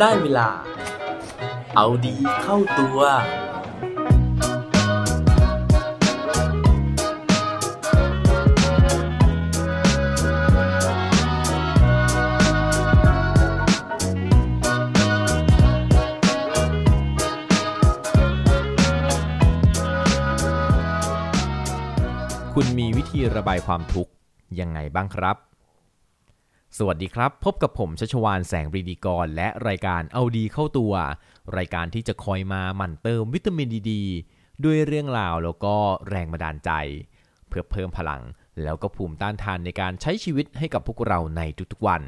ได้เวลา เอาดีเข้าตัว คุณมีวิธีระบายความทุกข์ยังไงบ้างครับ สวัสดีครับ พบกับผมชัชวานแสงบรีดีกร และรายการเอาดีเข้าตัว รายการที่จะคอยมาหมั่นเติมวิตามินดีดด้วยเรื่องราวแล้วก็แรงบันดาลใจ เพื่อเพิ่มพลัง แล้วก็ภูมิต้านทานในการใช้ชีวิตให้กับพวกเราในทุกๆวัน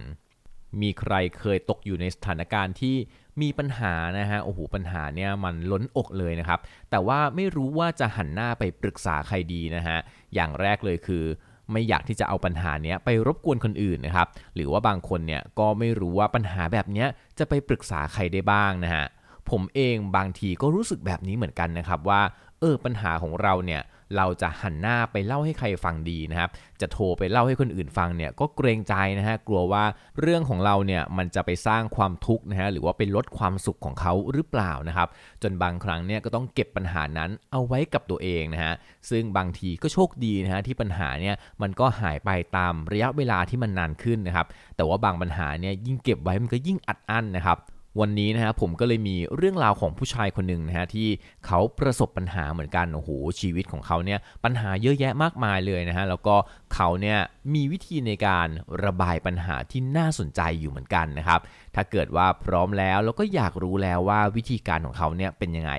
มีใครเคยตกอยู่ในสถานการณ์ที่มีปัญหานะฮะโอ้โหปัญหาเนี่ยมันล้นอกเลยนะครับ แต่ว่าไม่รู้ว่าจะหันหน้าไปปรึกษาใครดีนะฮะอย่างแรกเลยคือ ไม่อยากที่จะเอาปัญหาเนี้ยไปรบกวนคนอื่นนะครับ หรือว่าบางคนเนี่ยก็ไม่รู้ว่าปัญหาแบบเนี้ยจะไปปรึกษาใครได้บ้างนะฮะผมเองบางทีก็รู้สึกแบบนี้เหมือนกันนะครับว่าเออปัญหาของเราเนี่ย เราจะหันหน้าไปเล่าให้ใครฟังดีนะครับ จะโทรไปเล่าให้คนอื่นฟังเนี่ยก็เกรงใจนะฮะกลัวว่าเรื่องของเราเนี่ยมันจะไปสร้างความทุกข์นะฮะหรือว่าไปลดความสุขของเขาหรือเปล่านะครับ จนบางครั้งเนี่ยก็ต้องเก็บปัญหานั้นเอาไว้กับตัวเองนะฮะซึ่งบางทีก็โชคดีนะฮะที่ปัญหาเนี่ยมันก็หายไปตามระยะเวลาที่มันนานขึ้นนะครับแต่ว่าบางปัญหาเนี่ยยิ่งเก็บไว้มันก็ยิ่งอัดอั้นนะครับ วันนี้นะฮะผมก็เลยมีเรื่องราวของผู้ชายคนหนึ่งนะฮะที่เขาประสบปัญหาเหมือนกันโอ้โหชีวิตของเขาเนี่ยปัญหาเยอะแยะมากมายเลยนะฮะแล้วก็เขาเนี่ยมีวิธีในการระบายปัญหาที่น่าสนใจอยู่เหมือนกันนะครับถ้าเกิดว่าพร้อมแล้วแล้วก็อยากรู้แล้วว่าวิธีการของเขาเนี่ยเป็นยังไง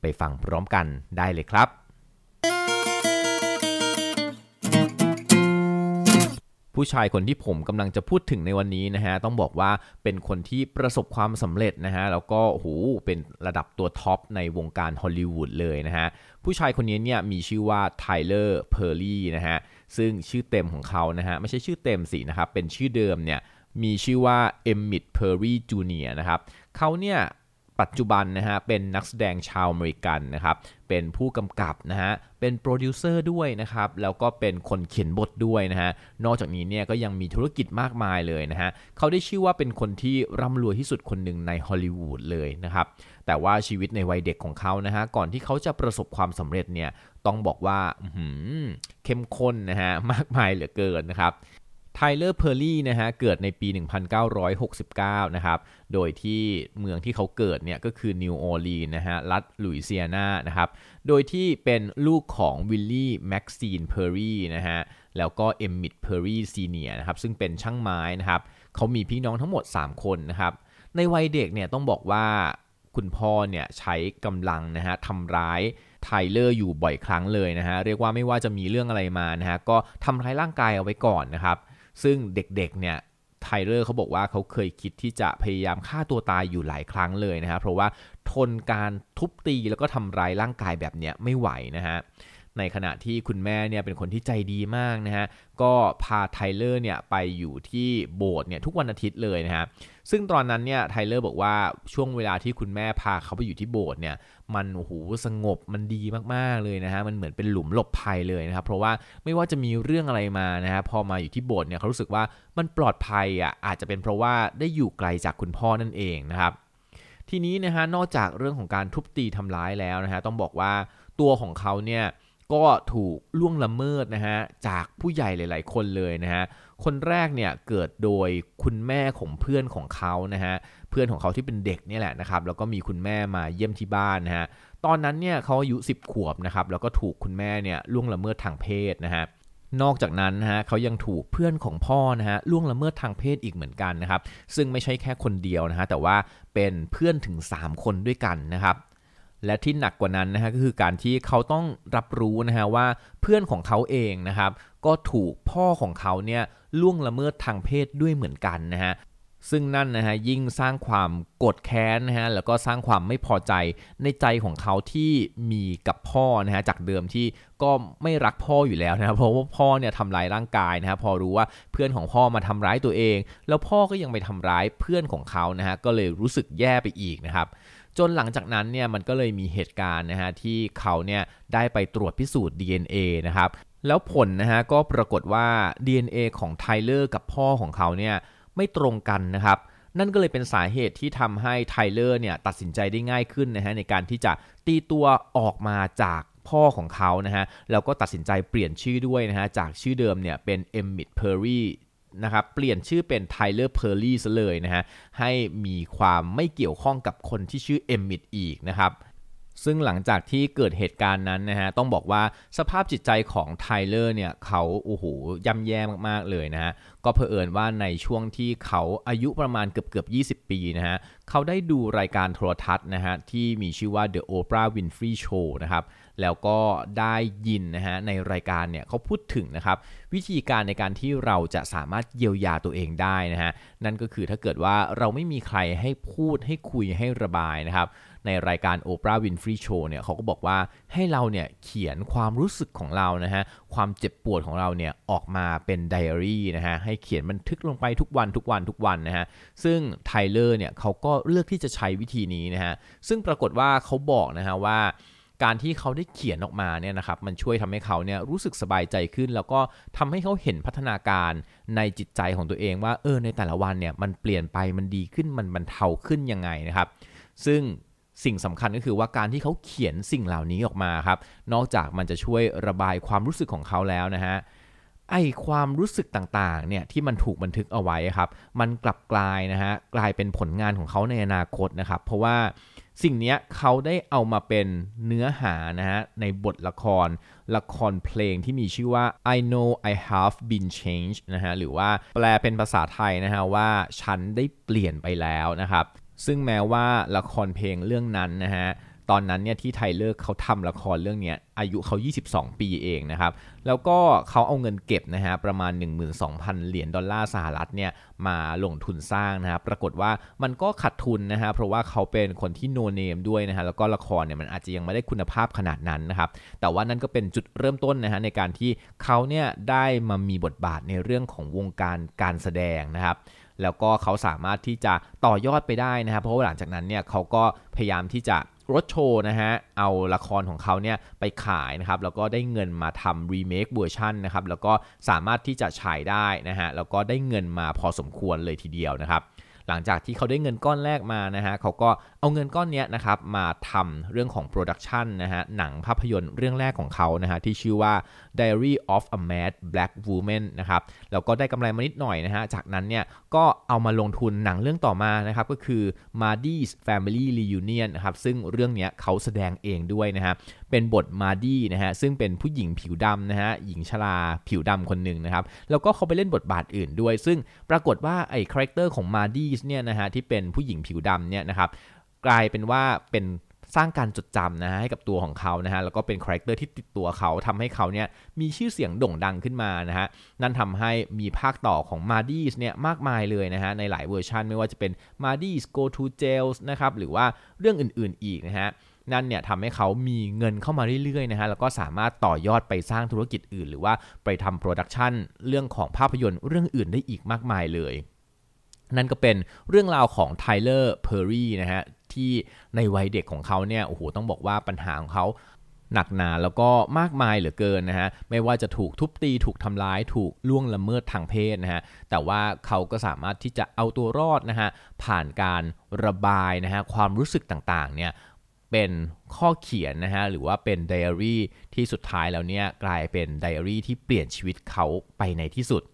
ไปฟังพร้อมกันได้เลยครับ ผู้ชายคนที่ผมกำลังจะพูดถึงในวันนี้นะฮะต้องบอกว่าเป็นคนที่ประสบความสำเร็จนะฮะแล้วก็โอ้โหเป็นระดับตัว top ในวงการฮอลลีวูดเลยนะฮะผู้ชายคนนี้เนี่ยมีชื่อว่าไทเลอร์เพอร์รี่นะฮะซึ่งชื่อเต็มของเขานะฮะไม่ใช่ชื่อเต็มสินะครับเป็นชื่อเดิมเนี่ยมีชื่อว่าเอมมิดเพอร์รี่จูเนียร์นะครับเขาเนี่ย ปัจจุบันนะฮะเป็นนักแสดงชาวอเมริกันนะครับเป็นผู้กำกับนะฮะเป็นโปรดิวเซอร์ด้วยนะครับแล้วก็เป็นคนเขียนบทด้วยนะฮะนอกจากนี้เนี่ยก็ยังมีธุรกิจมากมายเลยนะฮะเขาได้ชื่อว่าเป็นคนที่ร่ำรวยที่สุดคนหนึ่งในฮอลลีวูดเลยนะครับแต่ว่าชีวิตในวัยเด็กของเขานะฮะก่อนที่เขาจะประสบความสำเร็จเนี่ยต้องบอกว่าเข้มข้นนะฮะมากมายเหลือเกินนะครับ ไทเลอร์เพอร์รี่นะฮะเกิดในปี 1969 นะครับ โดยที่เมืองที่เขาเกิดเนี่ยก็คือนิวออร์ลีนนะฮะรัฐลุยเซียนานะครับ โดยที่เป็นลูกของวิลลี่แม็กซีนเพอร์รี่นะฮะแล้วก็เอมมิดเพอร์รี่ซีเนียร์นะครับซึ่งเป็นช่างไม้นะครับเขามีพี่น้องทั้งหมด 3 คนนะครับ ในวัยเด็กเนี่ยต้องบอกว่าคุณพ่อเนี่ยใช้กำลังนะฮะทำร้ายไทเลอร์อยู่บ่อยครั้งเลยนะฮะเรียกว่าไม่ว่าจะมีเรื่องอะไรมานะฮะก็ทำร้ายร่างกายเอาไว้ก่อนนะครับ ซึ่งเด็กๆเนี่ยไทเลอร์เขาบอกว่าเขาเคยคิดที่จะพยายามฆ่าตัวตายอยู่หลายครั้งเลยนะฮะเพราะว่าทนการทุบตีแล้วก็ทำร้ายร่างกายแบบเนี้ยไม่ไหวนะฮะในขณะที่คุณแม่เนี่ยเป็นคนที่ใจดีมากนะฮะ ก็พาไทเลอร์เนี่ยไปอยู่ที่โบสถ์เนี่ยทุกวันอาทิตย์เลยนะฮะ ซึ่งตอนนั้นเนี่ยไทเลอร์บอกว่าช่วงเวลาที่คุณแม่พาเขาไปอยู่ที่โบสถ์เนี่ย มันโอ้โหสงบมันดีมากๆเลยนะฮะมันเหมือนเป็นหลุมหลบภัยเลยนะครับเพราะว่าไม่ว่าจะมีเรื่องอะไรมานะฮะพอมาอยู่ที่โบสถ์เนี่ยเขารู้สึกว่ามันปลอดภัยอะอาจจะเป็นเพราะว่าได้อยู่ไกลจากคุณพ่อนั่นเองนะครับทีนี้นะฮะนอกจากเรื่องของการทุบตีทำร้ายแล้วนะฮะต้องบอกว่าตัวของเขาเนี่ยก็ถูกล่วงละเมิดนะฮะจากผู้ใหญ่หลาย ๆ คนเลยนะฮะ คนแรกเนี่ยเกิดโดยคุณแม่ของเพื่อนของเขานะฮะเพื่อนของเขาที่เป็นเด็กเนี่ยแหละนะครับแล้วก็มีคุณแม่มาเยี่ยมที่บ้านนะฮะตอนนั้นเนี่ยเขาอายุ 10 ขวบนะครับแล้วก็ถูกคุณแม่เนี่ยล่วงละเมิดทางเพศนะฮะนอกจากนั้นนะฮะเขายังถูกเพื่อนของพ่อนะฮะล่วงละเมิดทางเพศอีกเหมือนกันนะครับซึ่งไม่ใช่แค่คนเดียวนะฮะแต่ว่าเป็นเพื่อนถึง 3 คนด้วยกันนะครับ และที่หนักกว่านั้นนะฮะก็คือการที่เขาต้องรับรู้นะฮะว่าเพื่อนของเขาเองนะครับก็ถูกพ่อของเขาเนี่ยล่วงละเมิดทางเพศด้วยเหมือนกันนะฮะซึ่งนั่นนะฮะยิ่งสร้างความโกรธแค้นนะฮะแล้วก็สร้างความไม่พอใจในใจของเขาที่มีกับพ่อนะฮะจากเดิมที่ก็ไม่รักพ่ออยู่แล้วนะครับเพราะว่าพ่อเนี่ยทำร้ายร่างกายนะฮะพอรู้ว่าเพื่อนของพ่อมาทำร้ายตัวเอง แล้วพ่อก็ยังไปทำร้ายเพื่อนของเขานะฮะก็เลยรู้สึกแย่ไปอีกนะครับ จนหลังจากนั้นเนี่ยมันก็เลยมีเหตุการณ์นะฮะที่เขาเนี่ยได้ไปตรวจพิสูจน์ DNA นะครับแล้วผลนะฮะก็ปรากฏว่า DNA ของไทเลอร์กับพ่อของเขาเนี่ยไม่ตรงกันนะครับนั่นก็เลยเป็นสาเหตุที่ทำให้ไทเลอร์เนี่ยตัดสินใจได้ง่ายขึ้นนะฮะในการที่จะตีตัวออกมาจากพ่อของเขานะฮะแล้วก็ตัดสินใจเปลี่ยนชื่อด้วยนะฮะจากชื่อเดิมเนี่ยเป็นเอมมิดเพอร์รี่ นะครับเปลี่ยนชื่อเป็นไทเลอร์เพอร์รี่ซะเลยนะฮะให้มีความไม่เกี่ยวข้องกับคนที่ชื่อเอมมิดอีกนะครับซึ่งหลังจากที่เกิดเหตุการณ์นั้นนะฮะต้องบอกว่าสภาพจิตใจของไทเลอร์เนี่ยเขาโอ้โหย่ำแย่มากๆเลยนะฮะก็เผอิญว่าในช่วงที่เขาอายุประมาณเกือบเกือบ20 ปีนะฮะเขาได้ดูรายการโทรทัศน์นะฮะที่มีชื่อว่า The Oprah Winfrey Show นะครับ แล้วก็ได้ยินนะฮะในรายการเนี่ยเขาพูดถึงนะครับวิธีการในการที่เราจะสามารถเยียวยาตัวเองได้นะฮะนั่นก็คือถ้าเกิดว่าเราไม่มีใครให้พูดให้คุยให้ระบายนะครับในรายการ Oprah Winfrey Show เนี่ยเขาก็บอกว่าให้เราเนี่ยเขียนความรู้สึกของเรานะฮะความเจ็บปวดของเราเนี่ยออกมาเป็นไดอารี่นะฮะให้เขียนบันทึกลงไปทุกวันทุกวันทุกวันนะฮะซึ่งไทเลอร์เนี่ยเขาก็เลือกที่จะใช้วิธีนี้นะฮะซึ่งปรากฏว่าเขาบอกนะฮะว่า การที่เขาได้เขียนออกมาเนี่ยนะครับมันช่วยทำให้เขาเนี่ยรู้สึกสบายใจขึ้น แล้วก็ทำให้เขาเห็นพัฒนาการในจิตใจของตัวเองว่าเออในแต่ละวันเนี่ยมันเปลี่ยนไปมันดีขึ้นมันบรรเทาขึ้นยังไงนะครับ ซึ่งสิ่งสำคัญก็คือว่าการที่เขาเขียนสิ่งเหล่านี้ออกมาครับนอกจากมันจะช่วยระบายความรู้สึกของเขาแล้วนะฮะ ไอความรู้สึกต่างๆเนี่ยที่มันถูกบันทึกเอาไว้ครับ มันกลับกลายนะฮะกลายเป็นผลงานของเขาในอนาคตนะครับ เพราะว่าสิ่งนี้เขาได้เอามาเป็นเนื้อหานะฮะในบทละครละครเพลงที่มีชื่อว่า I know I have been changed นะฮะหรือว่าแปลเป็นภาษาไทยนะฮะว่าฉันได้เปลี่ยนไปแล้วนะครับ ซึ่งแม้ว่าละครเพลงเรื่องนั้นนะฮะ ตอนนั้นเนี่ยที่ไทเลอร์เขาทำละครเรื่องนี้อายุเขา 22 ปีเองนะครับ แล้วก็เขาเอาเงินเก็บนะฮะประมาณ 12,000 เหรียญดอลลาร์สหรัฐเนี่ยมาลงทุนสร้างนะครับปรากฏว่ามันก็ขาดทุนนะฮะเพราะว่าเขาเป็นคนที่ no name ด้วยนะฮะแล้วก็ละครเนี่ยมันอาจจะยังไม่ได้คุณภาพขนาดนั้นนะครับแต่ว่านั่นก็เป็นจุดเริ่มต้นนะฮะในการที่เขาเนี่ยได้มามีบทบาทในเรื่องของวงการการแสดงนะครับแล้วก็เขาสามารถที่จะต่อยอดไปได้นะครับเพราะว่าหลังจากนั้นเนี่ยเขาก็พยายามที่จะ รถโชว์นะฮะ เอาละครของเขาเนี่ยไปขายนะครับ แล้วก็ได้เงินมาทำ remake version นะครับ แล้วก็สามารถที่จะฉายได้นะฮะ แล้วก็ได้เงินมาพอสมควรเลยทีเดียวนะครับ หลังจากที่เขาได้เงินก้อนแรกมานะฮะเขาก็เอาเงินก้อนนี้นะครับมาทำเรื่องของ production นะฮะหนังภาพยนตร์เรื่องแรกของเขานะฮะที่ชื่อว่า Diary of a Mad Black Woman นะครับแล้วก็ได้กำไรมานิดหน่อยนะฮะจากนั้นเนี่ยก็เอามาลงทุนหนังเรื่องต่อมานะครับก็คือ Madea's Family Reunion นะครับซึ่งเรื่องนี้เขาแสดงเองด้วยนะฮะ เป็นบท Madea นะฮะซึ่งเป็นผู้หญิงผิวดำนะฮะหญิงชราผิวดำคนหนึ่งนะครับแล้วก็เขาไปเล่นบทบาทอื่นด้วย ซึ่งปรากฏว่าไอ้ character ของ Madea เนี่ยนะฮะที่เป็นผู้หญิงผิวดำเนี่ยนะครับกลายเป็นว่าเป็นสร้างการจดจำนะฮะให้กับตัวของเขานะฮะแล้วก็เป็น character ที่ติดตัวเขาทำให้เขาเนี่ยมีชื่อเสียงโด่งดังขึ้นมานะฮะนั่นทำให้มีภาคต่อของ m a d i s เนี่ยมากมายเลยนะฮะในหลายเวอร์ชันไม่ว่าจะเป็น m a d i s Go to Jails นะครับหรือว่าเรื่องอื่นๆอีกนะฮะ นั่นเนี่ยทำให้เขามีเงินเข้ามาเรื่อยๆนะฮะแล้วก็สามารถต่อยอดไปสร้างธุรกิจอื่น หรือว่าไปทำ production เรื่องของภาพยนตร์เรื่องอื่นได้อีกมากมายเลย นั่นก็เป็นเรื่องราวของ Tyler Perry นะฮะที่ในวัยเด็กของเขาเนี่ยโอ้โหต้องบอกว่าปัญหาของเขาหนักหนาแล้วก็มากมายเหลือเกินนะฮะไม่ว่าจะถูกทุบตีถูกทำร้ายถูกล่วงละเมิดทางเพศนะฮะแต่ว่าเขาก็สามารถที่จะเอาตัวรอดนะฮะผ่านการระบายนะฮะความรู้สึกต่างๆเนี่ย เป็นข้อเขียนนะฮะหรือว่าเป็นไดอารี่ที่สุดท้ายแล้วเนี่ยกลายเป็นไดอารี่ที่เปลี่ยนชีวิตเขาไปในที่สุด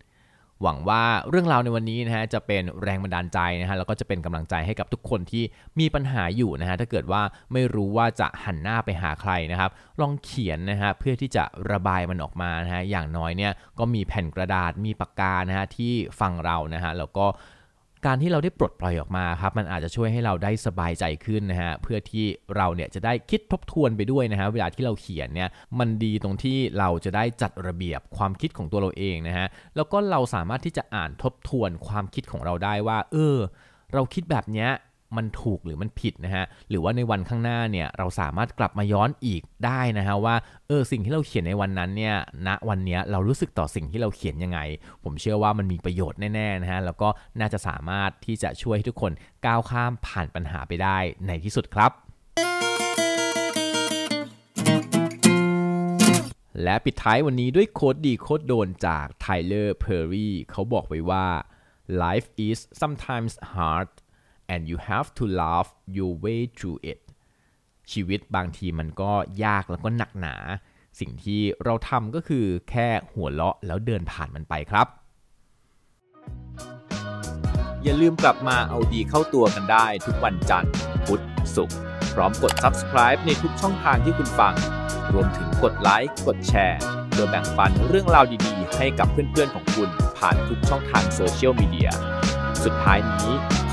หวังว่าเรื่องราวในวันนี้นะฮะจะเป็นแรงบันดาลใจนะฮะแล้วก็จะเป็นกำลังใจให้กับทุกคนที่มีปัญหาอยู่นะฮะถ้าเกิดว่าไม่รู้ว่าจะหันหน้าไปหาใครนะครับ ลองเขียนนะฮะเพื่อที่จะระบายมันออกมานะฮะอย่างน้อยเนี่ยก็มีแผ่นกระดาษมีปากกานะฮะที่ฟังเรานะฮะแล้วก็ การที่เราได้ปลดปล่อยออกมาครับมันอาจจะช่วยให้เราได้สบายใจขึ้นนะฮะเพื่อที่เราเนี่ยจะได้คิดทบทวนไปด้วยนะฮะเวลาที่เราเขียนเนี่ยมันดีตรงที่เราจะได้จัดระเบียบความคิดของตัวเราเองนะฮะแล้วก็เราสามารถที่จะอ่านทบทวนความคิดของเราได้ว่า เออ เราคิดแบบเนี้ย มันถูกหรือมันผิดนะฮะหรือว่าในวันข้างหน้าเนี่ยเราสามารถกลับมาย้อนอีกได้นะฮะว่าเออสิ่งที่เราเขียนในวันนั้นเนี่ยณวันนี้เรารู้สึกต่อสิ่งที่เราเขียนยังไง ผมเชื่อว่ามันมีประโยชน์แน่ๆนะฮะแล้วก็น่าจะสามารถที่จะช่วยให้ทุกคนก้าวข้ามผ่านปัญหาไปได้ในที่สุดครับและปิดท้ายวันนี้ด้วย quote ดี quote โดนจาก Tyler Perry เขาบอกไว้ว่า life is sometimes hard and you have to laugh your way through it ชีวิตบางทีมันก็ยากแล้วก็หนักหนา สิ่งที่เราทำก็คือแค่หัวเราะแล้วเดินผ่านมันไปครับ อย่าลืมกลับมาเอาดีเข้าตัวกันได้ทุกวันจันทร์ พุธ ศุกร์ พร้อมกด subscribe ในทุกช่องทางที่คุณฟัง รวมถึงกดไลค์ กดแชร์เพื่อแบ่งปันเรื่องราวดีๆ ให้กับเพื่อนๆของคุณผ่านทุกช่องทางโซเชียลมีเดีย สุดท้ายนี้